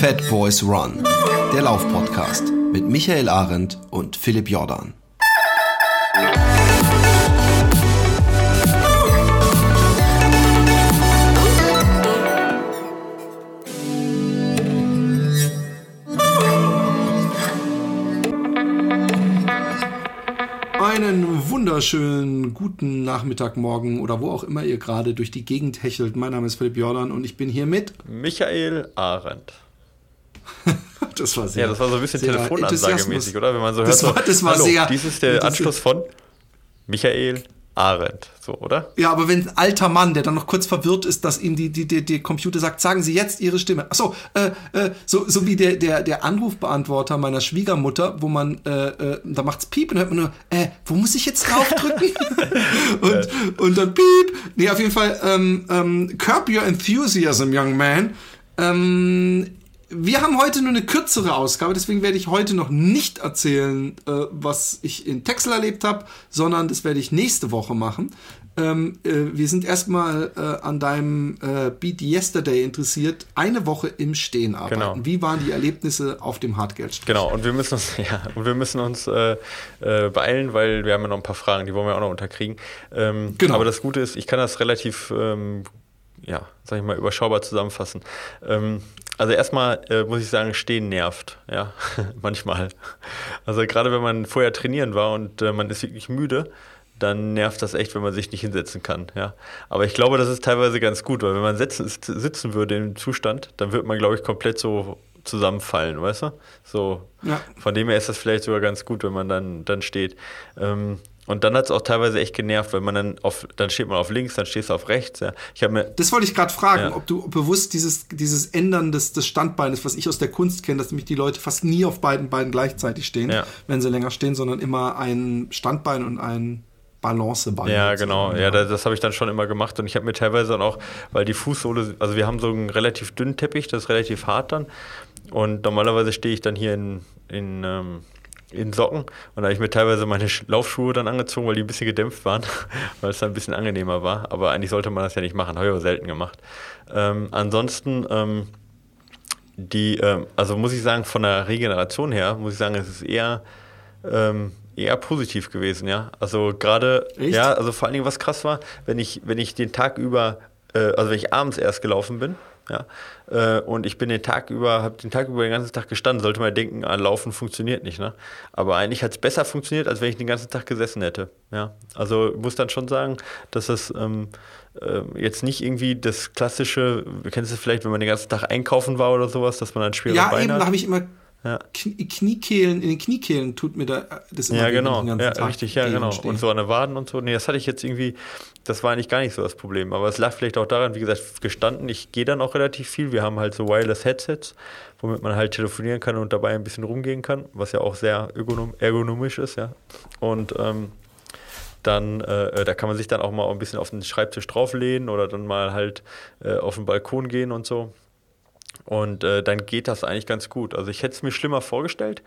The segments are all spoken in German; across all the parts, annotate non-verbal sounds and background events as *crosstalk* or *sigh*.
Fat Boys Run, der Laufpodcast mit Michael Arendt und Philipp Jordan. Einen wunderschönen guten Nachmittag, morgen oder wo auch immer ihr gerade durch die Gegend hechelt. Mein Name ist Philipp Jordan und ich bin hier mit Michael Arendt. *laughs* das war sehr. Ja, das war so ein bisschen Telefonansagemäßig, oder? Wenn man so das hört, war, das war sehr. dies ist der Anschluss von Michael Arendt, so, oder? Ja, aber wenn ein alter Mann, der dann noch kurz verwirrt ist, dass ihm die, die, die, die Computer sagt, sagen Sie jetzt Ihre Stimme. Achso, äh, äh, so, so wie der, der, der Anrufbeantworter meiner Schwiegermutter, wo man, äh, äh, da macht's Piep und hört man nur, äh, wo muss ich jetzt draufdrücken? *laughs* *laughs* und, und dann Piep. Nee, auf jeden Fall, ähm, ähm, Curb Your Enthusiasm, Young Man. Ähm, wir haben heute nur eine kürzere Ausgabe, deswegen werde ich heute noch nicht erzählen, äh, was ich in Texel erlebt habe, sondern das werde ich nächste Woche machen. Ähm, äh, wir sind erstmal äh, an deinem äh, Beat Yesterday interessiert. Eine Woche im Stehen arbeiten. Genau. Wie waren die Erlebnisse auf dem Hartgeldstrich? Genau, und wir müssen uns, *laughs* ja, und wir müssen uns äh, äh, beeilen, weil wir haben ja noch ein paar Fragen, die wollen wir auch noch unterkriegen. Ähm, Genau. Aber das Gute ist, ich kann das relativ, ähm, ja, sag ich mal, überschaubar zusammenfassen. Ähm, also erstmal äh, muss ich sagen, stehen nervt, ja, *laughs* manchmal. Also gerade wenn man vorher trainieren war und äh, man ist wirklich müde, dann nervt das echt, wenn man sich nicht hinsetzen kann, ja. Aber ich glaube, das ist teilweise ganz gut, weil wenn man sitzen, sitzen würde im Zustand, dann wird man, glaube ich, komplett so zusammenfallen, weißt du? So, Ja. von dem her ist das vielleicht sogar ganz gut, wenn man dann, dann steht. Ähm, und dann hat es auch teilweise echt genervt, weil man dann auf, dann steht man auf links, dann stehst du auf rechts. Ja. Ich mir, Das wollte ich gerade fragen, Ja. ob du bewusst dieses, dieses Ändern des, des Standbeines, was ich aus der Kunst kenne, dass nämlich die Leute fast nie auf beiden Beinen gleichzeitig stehen, Ja. wenn sie länger stehen, sondern immer ein Standbein und ein Balancebein. Ja, sozusagen genau. Ja, das, das habe ich dann schon immer gemacht. Und ich habe mir teilweise dann auch, weil die Fußsohle, also wir haben so einen relativ dünnen Teppich, das ist relativ hart dann. Und normalerweise stehe ich dann hier in, in, ähm, in Socken. Und da habe ich mir teilweise meine Sch- Laufschuhe dann angezogen, weil die ein bisschen gedämpft waren, *laughs* weil es dann ein bisschen angenehmer war. Aber eigentlich sollte man das ja nicht machen, habe ich aber selten gemacht. Ähm, ansonsten, ähm, die, ähm, also muss ich sagen, von der Regeneration her, muss ich sagen, es ist eher, ähm, eher positiv gewesen, ja. Also gerade, ja, also vor allen Dingen, was krass war, wenn ich, wenn ich den Tag über, äh, also wenn ich abends erst gelaufen bin, ja, äh, und ich bin den Tag über, habe den Tag über den ganzen Tag gestanden, sollte man denken, ah, Laufen funktioniert nicht, ne? Aber eigentlich hat es besser funktioniert, als wenn ich den ganzen Tag gesessen hätte, ja. Also muss dann schon sagen, dass das ähm, äh, jetzt nicht irgendwie das klassische, kennst du es vielleicht, wenn man den ganzen Tag einkaufen war oder sowas, dass man dann schwere Ja, eben, da hat. habe ich immer Ja. Knie, Kniekehlen, in den Kniekehlen tut mir da das immer Ja, genau. den ganzen Ja, Tag richtig, ja, genau. Und so an den Waden und so. Nee, das hatte ich jetzt irgendwie, das war eigentlich gar nicht so das Problem. Aber es lag vielleicht auch daran, wie gesagt, gestanden. Ich gehe dann auch relativ viel. Wir haben halt so Wireless-Headsets, womit man halt telefonieren kann und dabei ein bisschen rumgehen kann, was ja auch sehr ergonom ergonomisch ist, ja. Und ähm, dann, äh, da kann man sich dann auch mal ein bisschen auf den Schreibtisch drauflehnen oder dann mal halt äh, auf den Balkon gehen und so. Und äh, dann geht das eigentlich ganz gut. Also ich hätte es mir schlimmer vorgestellt,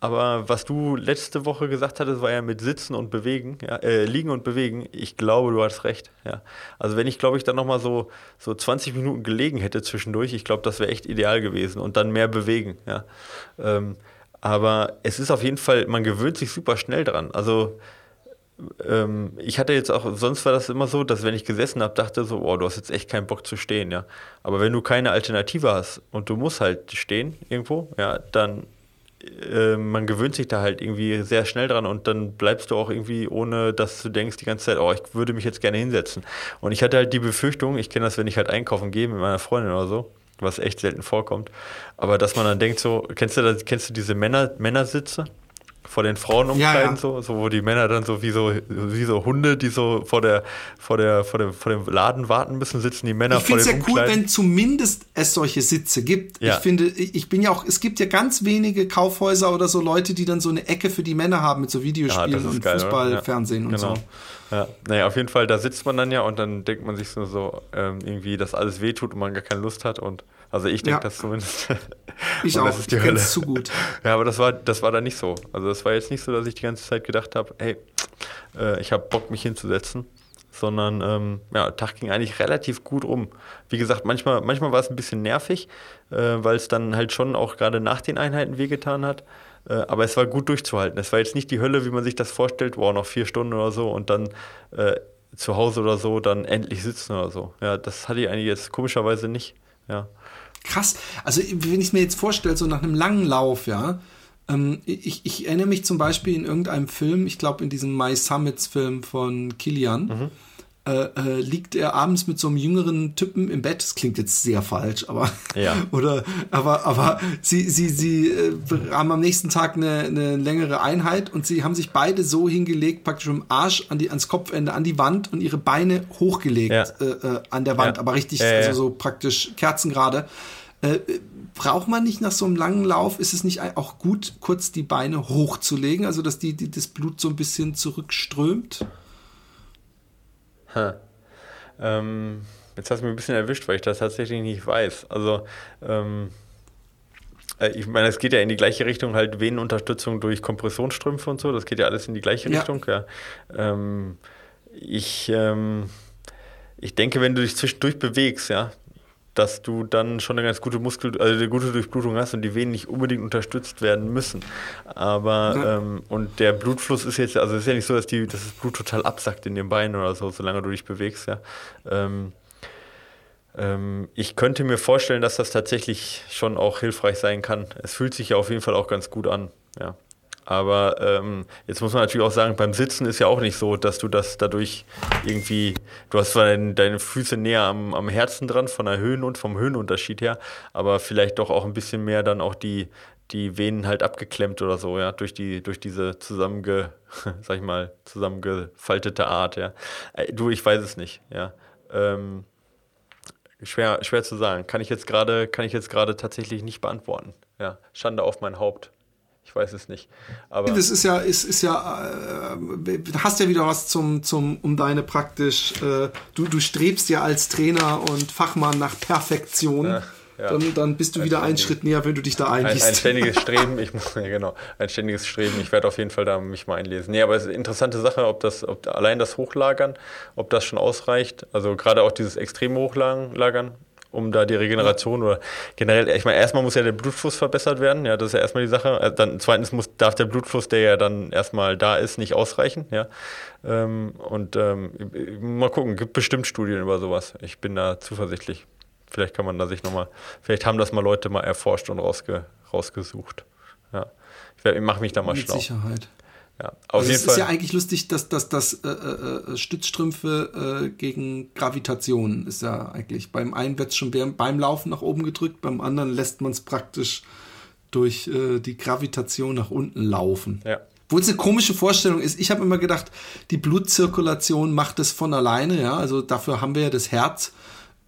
aber was du letzte Woche gesagt hattest, war ja mit Sitzen und Bewegen, ja, äh, Liegen und Bewegen. Ich glaube, du hast recht. Ja. Also wenn ich, glaube ich, dann nochmal so, so 20 Minuten gelegen hätte zwischendurch, ich glaube, das wäre echt ideal gewesen und dann mehr bewegen. Ja. Ähm, aber es ist auf jeden Fall, man gewöhnt sich super schnell dran. Also ähm, ich hatte jetzt auch, sonst war das immer so, dass wenn ich gesessen habe, dachte so, oh, du hast jetzt echt keinen Bock zu stehen, ja. Aber wenn du keine Alternative hast und du musst halt stehen irgendwo, ja, dann äh, man gewöhnt sich da halt irgendwie sehr schnell dran und dann bleibst du auch irgendwie, ohne dass du denkst die ganze Zeit, oh, ich würde mich jetzt gerne hinsetzen. Und ich hatte halt die Befürchtung, ich kenne das, wenn ich halt einkaufen gehe mit meiner Freundin oder so, was echt selten vorkommt, aber dass man dann denkt so, kennst du das, kennst du diese Männer, Männersitze? Vor den Frauen Ja, umkleiden, ja. so, so, wo die Männer dann so wie so, wie so Hunde, die so vor der, vor der, vor dem, vor dem Laden warten müssen, sitzen die Männer Ich vor finde es den ja cool, wenn zumindest es solche Sitze gibt. Ja. Ich finde, ich ich bin ja auch, es gibt ja ganz wenige Kaufhäuser oder so Leute, die dann so eine Ecke für die Männer haben mit so Ja, Videospielen und geil, oder? Fußball, Ja. Fernsehen und genau. so. Ja, naja, auf jeden Fall, da sitzt man dann ja und dann denkt man sich so, so ähm, irgendwie, dass alles wehtut und man gar keine Lust hat und also ich denke Ja. das zumindest. Ich *laughs* auch, das ist die ich Hölle. zu gut. *laughs* Ja, aber das war, das war da nicht so. Also das war jetzt nicht so, dass ich die ganze Zeit gedacht habe, hey, äh, ich habe Bock, mich hinzusetzen. sondern ähm, ja, Tag ging eigentlich relativ gut rum. Wie gesagt, manchmal, manchmal war es ein bisschen nervig, äh, weil es dann halt schon auch gerade nach den Einheiten wehgetan hat. Äh, aber es war gut durchzuhalten. Es war jetzt nicht die Hölle, wie man sich das vorstellt, wow, noch vier Stunden oder so und dann äh, zu Hause oder so dann endlich sitzen oder so. Ja, das hatte ich eigentlich jetzt komischerweise nicht. Ja. Krass. Also, wenn ich es mir jetzt vorstelle, so nach einem langen Lauf, ja, ähm, ich, ich, erinnere mich zum Beispiel in irgendeinem Film, ich glaube in diesem My Summits Film von Kilian, mhm. Äh, äh, liegt er abends mit so einem jüngeren Typen im Bett. Das klingt jetzt sehr falsch, aber ja. *laughs* oder aber aber sie sie sie äh, haben am nächsten Tag eine, eine längere Einheit und sie haben sich beide so hingelegt, praktisch dem Arsch an die ans Kopfende an die Wand und ihre Beine hochgelegt ja. äh, äh an der Wand, ja. aber richtig also so praktisch kerzengerade. Äh, braucht man nicht nach so einem langen Lauf, ist es nicht auch gut, kurz die Beine hochzulegen, also dass die, die das Blut so ein bisschen zurückströmt? Ähm, jetzt hast du mich ein bisschen erwischt, weil ich das tatsächlich nicht weiß. Also, ähm, äh, ich meine, es geht ja in die gleiche Richtung, halt Venenunterstützung durch Kompressionsstrümpfe und so, das geht ja alles in die gleiche ja. Richtung. Ja. Ähm, ich, ähm, ich denke, wenn du dich zwischendurch bewegst, ja, dass du dann schon eine ganz gute Muskel, also eine gute Durchblutung hast und die Venen nicht unbedingt unterstützt werden müssen. Aber ja. ähm, und der Blutfluss ist jetzt, also es ist ja nicht so, dass, die, dass das Blut total absackt in den Beinen oder so, solange du dich bewegst, ja. Ähm, ähm, ich könnte mir vorstellen, dass das tatsächlich schon auch hilfreich sein kann. Es fühlt sich ja auf jeden Fall auch ganz gut an, ja. Aber ähm, jetzt muss man natürlich auch sagen, beim Sitzen ist ja auch nicht so, dass du das dadurch irgendwie, du hast zwar deine, deine Füße näher am, am Herzen dran, von der Höhen und vom Höhenunterschied her, aber vielleicht doch auch ein bisschen mehr dann auch die, die Venen halt abgeklemmt oder so, ja, durch die, durch diese zusammenge, *laughs* sag ich mal, zusammengefaltete Art, ja. Äh, du, ich weiß es nicht, ja. Ähm, schwer, schwer zu sagen. Kann ich jetzt gerade, kann ich jetzt gerade tatsächlich nicht beantworten. Ja, Schande auf mein Haupt. Ich weiß es nicht. Aber das ist ja, ist, ist ja, äh, hast ja wieder was zum, zum, um deine praktisch, äh, du, du strebst ja als Trainer und Fachmann nach Perfektion. Ja, ja. Dann, dann bist du ein wieder einen Schritt näher, wenn du dich da einliest. Ein, ein ständiges *laughs* Streben, ich muss, *laughs* ja, genau, ein ständiges Streben. Ich werde auf jeden Fall da mich mal einlesen. Nee, aber es ist eine interessante Sache, ob das, ob allein das Hochlagern, ob das schon ausreicht. Also gerade auch dieses extreme Hochlagern um da die Regeneration oder generell, ich meine, erstmal muss ja der Blutfluss verbessert werden, ja, das ist ja erstmal die Sache. Äh, dann zweitens muss, darf der Blutfluss, der ja dann erstmal da ist, nicht ausreichen, ja. Ähm, und ähm, mal gucken, gibt bestimmt Studien über sowas. Ich bin da zuversichtlich. Vielleicht kann man da sich nochmal, vielleicht haben das mal Leute mal erforscht und rausge, rausgesucht. Ja. Ich, ich mache mich da mal Mit schlau. Sicherheit. Ja, auf also jeden es Fall. ist ja eigentlich lustig, dass, dass, dass äh, äh, Stützstrümpfe äh, gegen Gravitation ist ja eigentlich. Beim einen wird es schon beim Laufen nach oben gedrückt, beim anderen lässt man es praktisch durch äh, die Gravitation nach unten laufen. Ja. Wo es eine komische Vorstellung ist. Ich habe immer gedacht, die Blutzirkulation macht es von alleine, ja. Also dafür haben wir ja das Herz.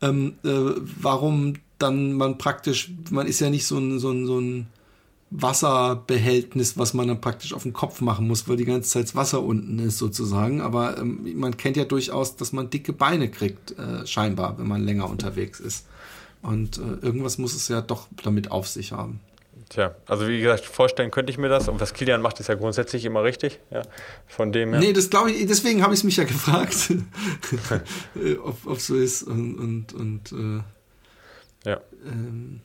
Ähm, äh, warum dann man praktisch, man ist ja nicht so ein, so ein, so ein Wasserbehältnis, was man dann praktisch auf den Kopf machen muss, weil die ganze Zeit das Wasser unten ist sozusagen. Aber ähm, man kennt ja durchaus, dass man dicke Beine kriegt, äh, scheinbar, wenn man länger unterwegs ist. Und äh, irgendwas muss es ja doch damit auf sich haben. Tja, also wie gesagt, vorstellen könnte ich mir das. Und was Kilian macht, ist ja grundsätzlich immer richtig. Ja, von dem her. Nee, das glaube ich, deswegen habe ich es mich ja gefragt, *laughs* ob, ob so ist. Und, und, und äh, ja. Ähm,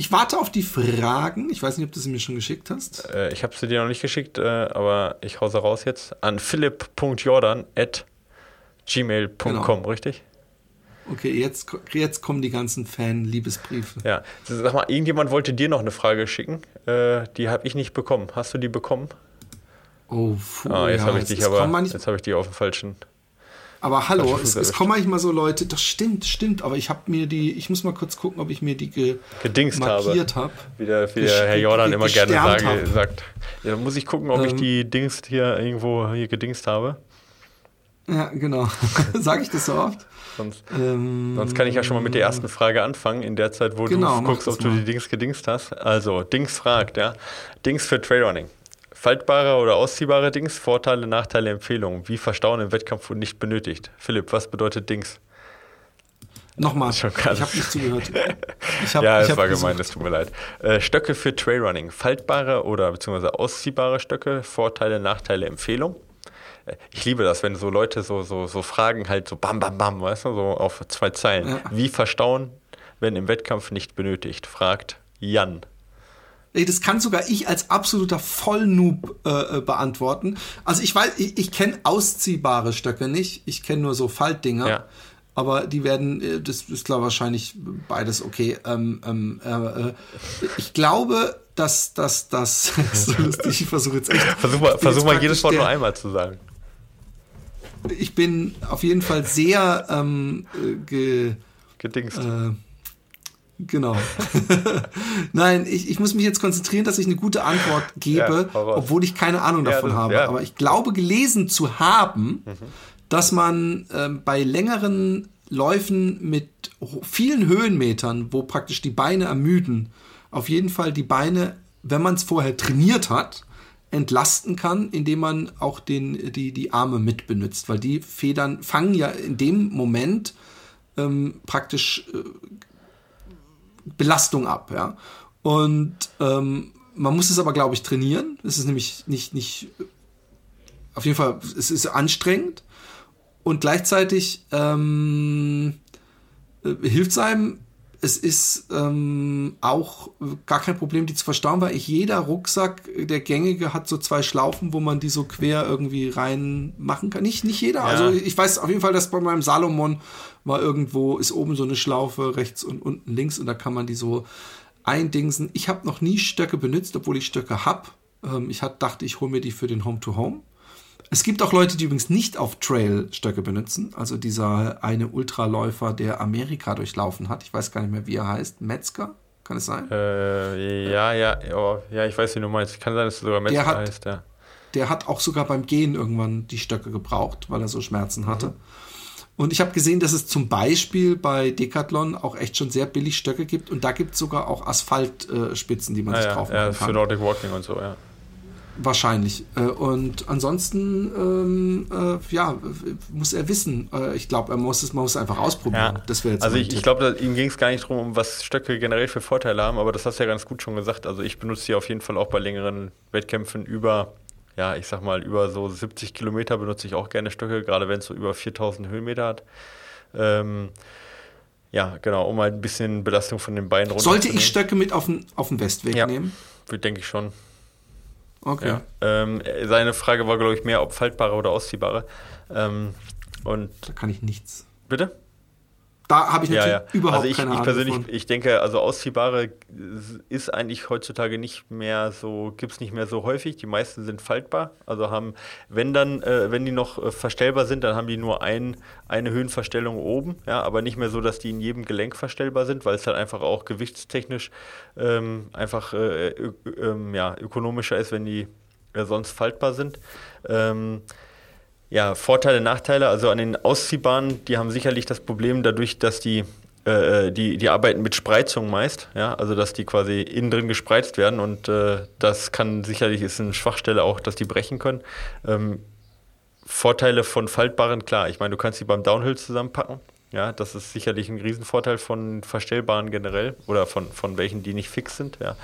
ich warte auf die Fragen. Ich weiß nicht, ob du sie mir schon geschickt hast. Äh, ich habe sie dir noch nicht geschickt, äh, aber ich hause raus jetzt an philipp.jordan at gmail.com, genau. richtig? Okay, jetzt, jetzt kommen die ganzen Fan-Liebesbriefe. Ja, sag mal, irgendjemand wollte dir noch eine Frage schicken. Äh, die habe ich nicht bekommen. Hast du die bekommen? Oh, puh, ah, jetzt ja, habe ich dich aber, jetzt habe ich die auf dem falschen. Aber hallo, es, es kommen manchmal so Leute, das stimmt, stimmt, aber ich habe mir die, ich muss mal kurz gucken, ob ich mir die ge gedingst markiert habe. Hab. Wie der, wie der Herr Jordan immer gerne sage, sagt. Ja, dann muss ich gucken, ob ähm, ich die Dings hier irgendwo hier gedingst habe. Ja, genau. *laughs* Sage ich das so oft? Sonst, ähm, sonst kann ich ja schon mal mit der ersten Frage anfangen, in der Zeit, wo genau, du guckst, ob du die Dings gedingst hast. Also, Dings fragt, ja. Dings für Trailrunning. Faltbare oder ausziehbare Dings, Vorteile, Nachteile, Empfehlungen. Wie verstauen im Wettkampf und nicht benötigt. Philipp, was bedeutet Dings? Nochmal, ich habe nicht zugehört. *laughs* Hab, ja, es war gemein, es tut mir leid. Äh, Stöcke für Trailrunning. Faltbare oder beziehungsweise ausziehbare Stöcke, Vorteile, Nachteile, Empfehlung. ich liebe das, wenn so Leute so, so, so Fragen halt so bam, bam, bam, weißt du, so auf zwei Zeilen. Ja. Wie verstauen, wenn im Wettkampf nicht benötigt? Fragt Jan. Das kann sogar ich als absoluter Vollnoob äh, äh, beantworten. Also ich weiß, ich, ich kenne ausziehbare Stöcke nicht. Ich kenne nur so Faltdinger. Ja. Aber die werden, äh, das ist glaube wahrscheinlich beides okay. Ähm, ähm, äh, äh, ich glaube, dass *laughs* das, das, so lustig, ich versuche jetzt echt. Versuch mal, versuch mal jedes Wort nur einmal zu sagen. Ich bin auf jeden Fall sehr ähm, ge, gedingst. Äh, Genau. *laughs* Nein, ich, ich muss mich jetzt konzentrieren, dass ich eine gute Antwort gebe, ja, obwohl ich keine Ahnung davon ja, das, habe. Ja. Aber ich glaube, gelesen zu haben, mhm. dass man ähm, bei längeren Läufen mit vielen Höhenmetern, wo praktisch die Beine ermüden, auf jeden Fall die Beine, wenn man es vorher trainiert hat, entlasten kann, indem man auch den, die, die Arme mit benutzt, weil die Federn fangen ja in dem Moment ähm, praktisch äh, Belastung ab, ja. Und ähm, man muss es aber, glaube ich, trainieren. Es ist nämlich nicht, nicht, auf jeden Fall, es ist anstrengend und gleichzeitig ähm, äh, hilft es einem. Es ist ähm, auch gar kein Problem, die zu verstauen, weil ich jeder Rucksack, der gängige, hat so zwei Schlaufen, wo man die so quer irgendwie rein machen kann. Nicht, nicht jeder. Ja. Also ich weiß auf jeden Fall, dass bei meinem Salomon mal irgendwo ist oben so eine Schlaufe rechts und unten links und da kann man die so eindingsen. Ich habe noch nie Stöcke benutzt, obwohl ich Stöcke habe. Ähm, ich hat, dachte, ich hole mir die für den Home-to-Home. -Home. Es gibt auch Leute, die übrigens nicht auf Trail Stöcke benutzen. Also dieser eine Ultraläufer, der Amerika durchlaufen hat. Ich weiß gar nicht mehr, wie er heißt. Metzger? Kann es sein? Äh, ja, ja, oh, ja, ich weiß, wie du meinst. Kann sein, dass es sogar Metzger hat, heißt, ja. Der hat auch sogar beim Gehen irgendwann die Stöcke gebraucht, weil er so Schmerzen hatte. Mhm. Und ich habe gesehen, dass es zum Beispiel bei Decathlon auch echt schon sehr billig Stöcke gibt. Und da gibt es sogar auch Asphaltspitzen, äh, die man ah, sich drauf machen ja, kann. Für Nordic Walking und so, ja. Wahrscheinlich. Äh, und ansonsten, ähm, äh, ja, muss er wissen. Äh, ich glaube, er muss es, man muss es einfach ausprobieren. Ja. Das jetzt also ich, ich glaube, ihm ging es gar nicht darum, um was Stöcke generell für Vorteile haben, aber das hast du ja ganz gut schon gesagt. Also ich benutze sie auf jeden Fall auch bei längeren Wettkämpfen über ja, ich sag mal, über so 70 Kilometer benutze ich auch gerne Stöcke, gerade wenn es so über 4000 Höhenmeter hat. Ähm, ja, genau, um halt ein bisschen Belastung von den Beinen runter Sollte ich Stöcke mit auf den, auf den Westweg ja, nehmen? Denke ich schon. Okay. Ja. Ähm, seine Frage war, glaube ich, mehr ob faltbare oder ausziehbare. Ähm, und da kann ich nichts. Bitte? Da habe ich natürlich ja, ja. überhaupt also ich, keine Ahnung. Ich persönlich, von. ich denke, also ausziehbare ist eigentlich heutzutage nicht mehr so, gibt es nicht mehr so häufig. Die meisten sind faltbar. Also haben, wenn dann, äh, wenn die noch äh, verstellbar sind, dann haben die nur ein, eine Höhenverstellung oben, ja, aber nicht mehr so, dass die in jedem Gelenk verstellbar sind, weil es halt einfach auch gewichtstechnisch ähm, einfach äh, ähm, ja, ökonomischer ist, wenn die äh, sonst faltbar sind. Ähm, ja, Vorteile, Nachteile. Also an den Ausziehbahnen, die haben sicherlich das Problem dadurch, dass die, äh, äh, die, die arbeiten mit Spreizung meist, ja, also dass die quasi innen drin gespreizt werden und äh, das kann sicherlich, ist eine Schwachstelle auch, dass die brechen können. Ähm, Vorteile von faltbaren, klar, ich meine, du kannst sie beim Downhill zusammenpacken. Ja, das ist sicherlich ein Riesenvorteil von verstellbaren generell oder von, von welchen, die nicht fix sind. Ja.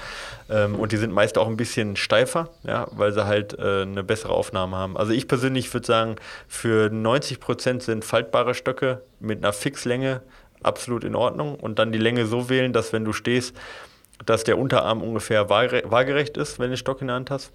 Ähm, und die sind meist auch ein bisschen steifer, ja, weil sie halt äh, eine bessere Aufnahme haben. Also ich persönlich würde sagen, für 90 Prozent sind faltbare Stöcke mit einer Fixlänge absolut in Ordnung und dann die Länge so wählen, dass wenn du stehst, dass der Unterarm ungefähr waagerecht ist, wenn du den Stock in der Hand hast.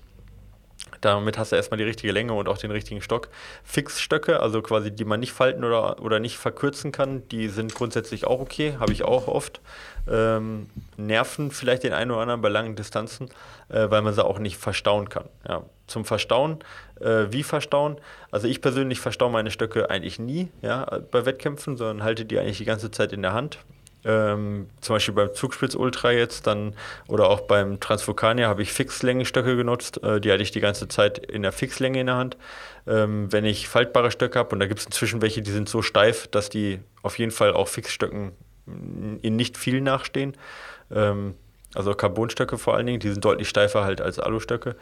Damit hast du erstmal die richtige Länge und auch den richtigen Stock. Fixstöcke, also quasi die man nicht falten oder, oder nicht verkürzen kann, die sind grundsätzlich auch okay, habe ich auch oft. Ähm, nerven vielleicht den einen oder anderen bei langen Distanzen, äh, weil man sie auch nicht verstauen kann. Ja. Zum Verstauen, äh, wie verstauen? Also ich persönlich verstaue meine Stöcke eigentlich nie ja, bei Wettkämpfen, sondern halte die eigentlich die ganze Zeit in der Hand ähm, zum Beispiel beim Zugspitz Ultra jetzt dann oder auch beim Transvulkanier habe ich Fixlängenstöcke genutzt. Äh, die hatte ich die ganze Zeit in der Fixlänge in der Hand. Ähm, wenn ich faltbare Stöcke habe, und da gibt es inzwischen welche, die sind so steif, dass die auf jeden Fall auch Fixstöcken in nicht viel nachstehen. Ähm, also Carbonstöcke vor allen Dingen, die sind deutlich steifer halt als Alustöcke.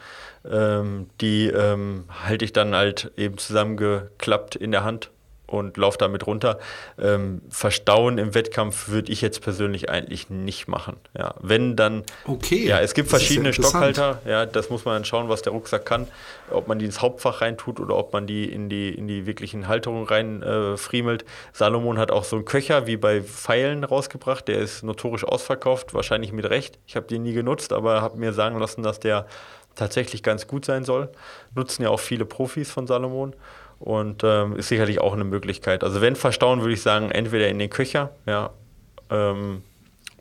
Ähm, die ähm, halte ich dann halt eben zusammengeklappt in der Hand und laufe damit runter. Ähm, verstauen im Wettkampf würde ich jetzt persönlich eigentlich nicht machen. Ja, wenn dann. Okay. Ja, es gibt verschiedene Stockhalter. Ja, das muss man dann schauen, was der Rucksack kann. Ob man die ins Hauptfach reintut oder ob man die in die, in die wirklichen Halterungen rein äh, friemelt. Salomon hat auch so einen Köcher wie bei Pfeilen rausgebracht. Der ist notorisch ausverkauft, wahrscheinlich mit Recht. Ich habe den nie genutzt, aber habe mir sagen lassen, dass der tatsächlich ganz gut sein soll. Nutzen ja auch viele Profis von Salomon und ähm, ist sicherlich auch eine Möglichkeit. Also wenn verstauen, würde ich sagen, entweder in den Köcher, ja, ähm,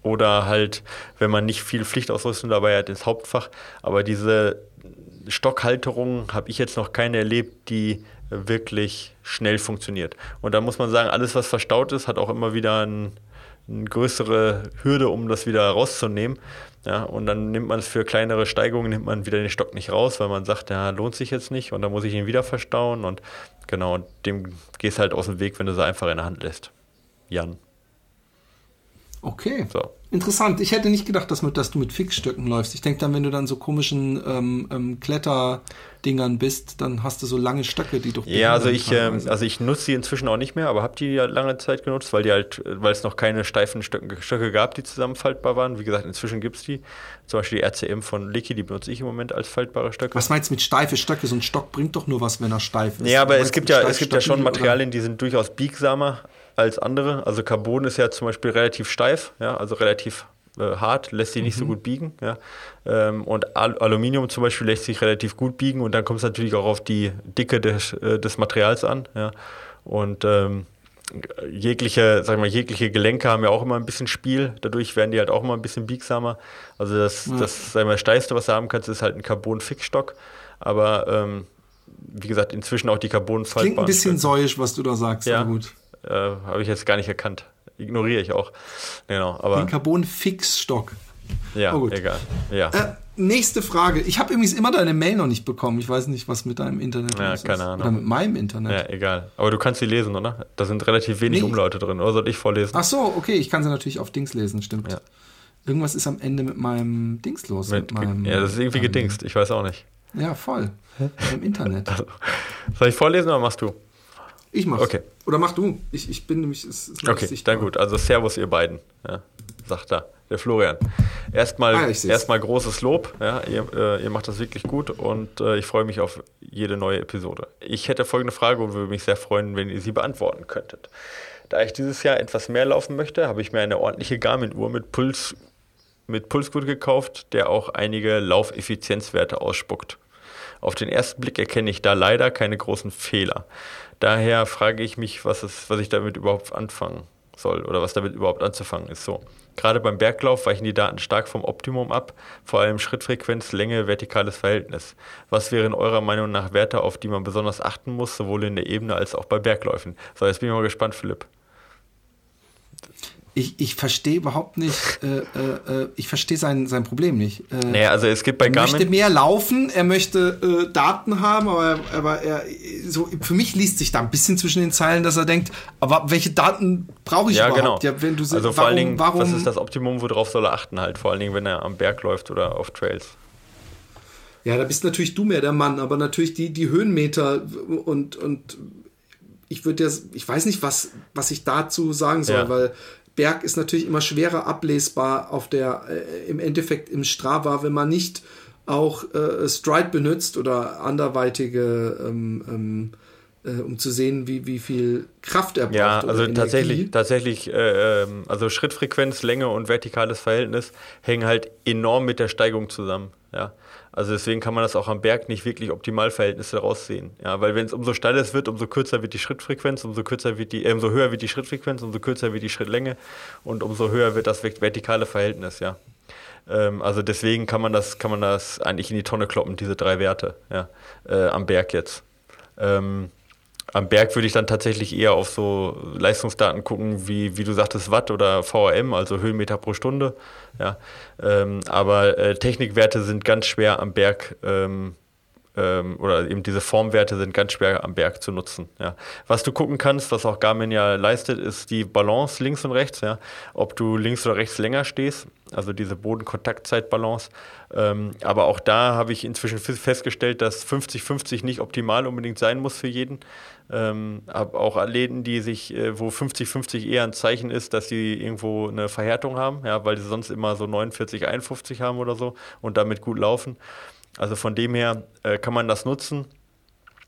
oder halt, wenn man nicht viel Pflichtausrüstung dabei hat, ins Hauptfach. Aber diese Stockhalterung habe ich jetzt noch keine erlebt, die wirklich schnell funktioniert. Und da muss man sagen, alles, was verstaut ist, hat auch immer wieder ein, eine größere Hürde, um das wieder rauszunehmen. Ja, und dann nimmt man es für kleinere Steigungen, nimmt man wieder den Stock nicht raus, weil man sagt, ja, lohnt sich jetzt nicht und dann muss ich ihn wieder verstauen und genau, dem gehst halt aus dem Weg, wenn du sie einfach in der Hand lässt. Jan. Okay. So. Interessant. Ich hätte nicht gedacht, dass, mit, dass du mit Fixstöcken läufst. Ich denke dann, wenn du dann so komischen ähm, ähm, Kletterdingern bist, dann hast du so lange Stöcke, die du. Ja, also ich, ähm, also ich nutze die inzwischen auch nicht mehr, aber habe die ja lange Zeit genutzt, weil die halt, weil es noch keine steifen Stöcke, Stöcke gab, die zusammenfaltbar waren. Wie gesagt, inzwischen gibt es die. Zum Beispiel die RCM von Licky, die benutze ich im Moment als faltbare Stöcke. Was meinst du mit steife Stöcke? So ein Stock bringt doch nur was, wenn er steif ist. Ja, aber es gibt ja, es gibt ja schon Materialien, die sind durchaus biegsamer als andere. Also Carbon ist ja zum Beispiel relativ steif, ja, also relativ äh, hart, lässt sich nicht mhm. so gut biegen. Ja. Ähm, und Al Aluminium zum Beispiel lässt sich relativ gut biegen und dann kommt es natürlich auch auf die Dicke des, äh, des Materials an. Ja. Und ähm, jegliche, sag mal, jegliche Gelenke haben ja auch immer ein bisschen Spiel, dadurch werden die halt auch immer ein bisschen biegsamer. Also das, ja. das sag mal, Steifste, was du haben kannst, ist halt ein Carbon-Fixstock. Aber ähm, wie gesagt, inzwischen auch die carbon Klingt ein bisschen säuisch, was du da sagst, ja. gut. Äh, Habe ich jetzt gar nicht erkannt. Ignoriere ich auch. Genau, aber Den Carbon-Fixstock. Ja, oh, egal. Ja. Äh, nächste Frage. Ich habe übrigens immer deine Mail noch nicht bekommen. Ich weiß nicht, was mit deinem Internet ja, ist. keine Ahnung. Oder mit meinem Internet. Ja, egal. Aber du kannst sie lesen, oder? Da sind relativ wenig nee. Umlaute drin. Oder soll ich vorlesen? Ach so, okay. Ich kann sie natürlich auf Dings lesen, stimmt. Ja. Irgendwas ist am Ende mit meinem Dings los. Mit, mit meinem, ja, das ist irgendwie ähm, gedingst. Ich weiß auch nicht. Ja, voll. *laughs* Im Internet. Also, soll ich vorlesen oder machst du? Ich mach's. Okay. Oder mach du. Ich, ich bin nämlich. Es, es okay, dann gut. Also Servus, ihr beiden. Ja, sagt da der Florian. Erstmal, ah, erstmal großes Lob. Ja, ihr, äh, ihr macht das wirklich gut und äh, ich freue mich auf jede neue Episode. Ich hätte folgende Frage und würde mich sehr freuen, wenn ihr sie beantworten könntet. Da ich dieses Jahr etwas mehr laufen möchte, habe ich mir eine ordentliche Garmin-Uhr mit Puls mit Pulsgurt gekauft, der auch einige Laufeffizienzwerte ausspuckt. Auf den ersten Blick erkenne ich da leider keine großen Fehler. Daher frage ich mich, was, es, was ich damit überhaupt anfangen soll oder was damit überhaupt anzufangen ist. So. Gerade beim Berglauf weichen die Daten stark vom Optimum ab, vor allem Schrittfrequenz, Länge, vertikales Verhältnis. Was wären eurer Meinung nach Werte, auf die man besonders achten muss, sowohl in der Ebene als auch bei Bergläufen? So, jetzt bin ich mal gespannt, Philipp ich, ich verstehe überhaupt nicht, äh, äh, äh, ich verstehe sein, sein Problem nicht. Äh, naja, also es gibt bei Garmin... Er möchte mehr laufen, er möchte äh, Daten haben, aber, aber er, so, für mich liest sich da ein bisschen zwischen den Zeilen, dass er denkt, aber welche Daten brauche ich ja, überhaupt? Genau. Ja, wenn du, also warum, vor allen Dingen, warum, was ist das Optimum, worauf soll er achten halt? Vor allen Dingen, wenn er am Berg läuft oder auf Trails. Ja, da bist natürlich du mehr der Mann, aber natürlich die, die Höhenmeter und, und ich würde jetzt, ich weiß nicht, was, was ich dazu sagen soll, ja. weil Berg ist natürlich immer schwerer ablesbar auf der, äh, im Endeffekt im Strava, wenn man nicht auch äh, Stride benutzt oder anderweitige, ähm, ähm, äh, um zu sehen, wie, wie viel Kraft er braucht. Ja, also tatsächlich, tatsächlich, äh, ähm, also Schrittfrequenz, Länge und vertikales Verhältnis hängen halt enorm mit der Steigung zusammen. Ja. Also deswegen kann man das auch am Berg nicht wirklich Optimalverhältnisse raussehen. Ja, weil wenn es umso steiler wird, umso kürzer wird die Schrittfrequenz, umso kürzer wird die, äh, umso höher wird die Schrittfrequenz, umso kürzer wird die Schrittlänge und umso höher wird das vertikale Verhältnis, ja. Ähm, also deswegen kann man das, kann man das eigentlich in die Tonne kloppen, diese drei Werte, ja, äh, am Berg jetzt. Ähm, am Berg würde ich dann tatsächlich eher auf so Leistungsdaten gucken, wie, wie du sagtest, Watt oder VRM, also Höhenmeter pro Stunde. Ja. Ähm, aber äh, Technikwerte sind ganz schwer am Berg ähm, ähm, oder eben diese Formwerte sind ganz schwer am Berg zu nutzen. Ja. Was du gucken kannst, was auch Garmin ja leistet, ist die Balance links und rechts. Ja. Ob du links oder rechts länger stehst, also diese Bodenkontaktzeitbalance. Ähm, aber auch da habe ich inzwischen festgestellt, dass 50-50 nicht optimal unbedingt sein muss für jeden. Ähm, habe auch Athleten, die sich, äh, wo 50-50 eher ein Zeichen ist, dass sie irgendwo eine Verhärtung haben, ja, weil sie sonst immer so 49, 51 haben oder so und damit gut laufen. Also von dem her äh, kann man das nutzen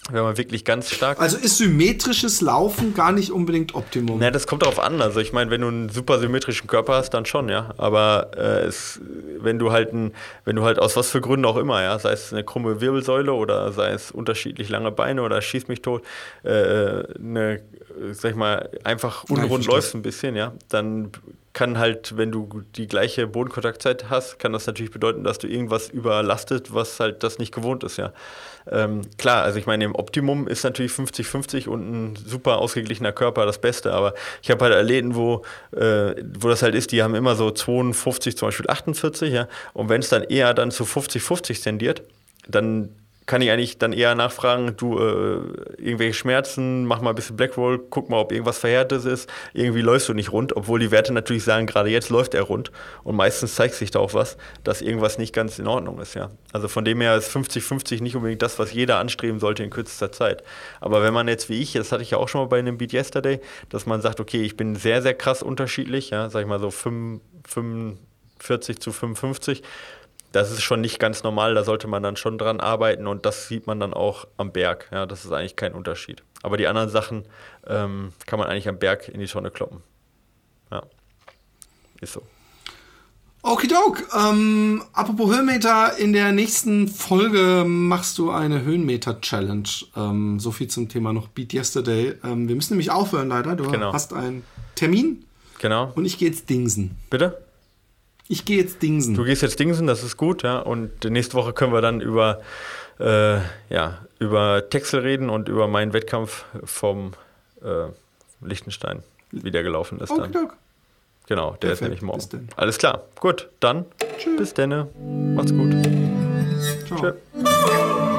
wenn man wirklich ganz stark. Also ist symmetrisches Laufen gar nicht unbedingt Optimum. Naja, das kommt darauf an. Also ich meine, wenn du einen super symmetrischen Körper hast, dann schon, ja. Aber äh, es, wenn du halt ein, wenn du halt aus was für Gründen auch immer, ja, sei es eine krumme Wirbelsäule oder sei es unterschiedlich lange Beine oder schieß mich tot, äh, eine, sag ich mal, einfach unrund läufst ein bisschen, ja, dann kann halt, wenn du die gleiche Bodenkontaktzeit hast, kann das natürlich bedeuten, dass du irgendwas überlastet, was halt das nicht gewohnt ist, ja. Ähm, klar, also ich meine, im Optimum ist natürlich 50-50 und ein super ausgeglichener Körper das Beste, aber ich habe halt Athleten, wo, äh, wo das halt ist, die haben immer so 52, zum Beispiel 48, ja, und wenn es dann eher dann zu 50-50 tendiert, dann kann ich eigentlich dann eher nachfragen, du, äh, irgendwelche Schmerzen, mach mal ein bisschen Blackroll, guck mal, ob irgendwas Verhärtetes ist. Irgendwie läufst du nicht rund, obwohl die Werte natürlich sagen, gerade jetzt läuft er rund. Und meistens zeigt sich da auch was, dass irgendwas nicht ganz in Ordnung ist, ja. Also von dem her ist 50-50 nicht unbedingt das, was jeder anstreben sollte in kürzester Zeit. Aber wenn man jetzt wie ich, das hatte ich ja auch schon mal bei einem Beat Yesterday, dass man sagt, okay, ich bin sehr, sehr krass unterschiedlich, ja, sag ich mal so 45 zu 55 das ist schon nicht ganz normal, da sollte man dann schon dran arbeiten und das sieht man dann auch am Berg. Ja, das ist eigentlich kein Unterschied. Aber die anderen Sachen ähm, kann man eigentlich am Berg in die Tonne kloppen. Ja, ist so. Okidok, ähm, apropos Höhenmeter, in der nächsten Folge machst du eine Höhenmeter-Challenge. Ähm, so viel zum Thema noch Beat Yesterday. Ähm, wir müssen nämlich aufhören leider. Du genau. hast einen Termin. Genau. Und ich gehe jetzt dingsen. Bitte? Ich gehe jetzt Dingsen. Du gehst jetzt Dingsen, das ist gut, ja. Und nächste Woche können wir dann über, äh, ja, über Texel reden und über meinen Wettkampf vom äh, Liechtenstein, wie der gelaufen ist. Okay, dann. Genau, der Perfekt, ist nämlich morgen. Alles klar, gut, dann Tschüss. bis denne. Macht's gut. Ciao. Tschö.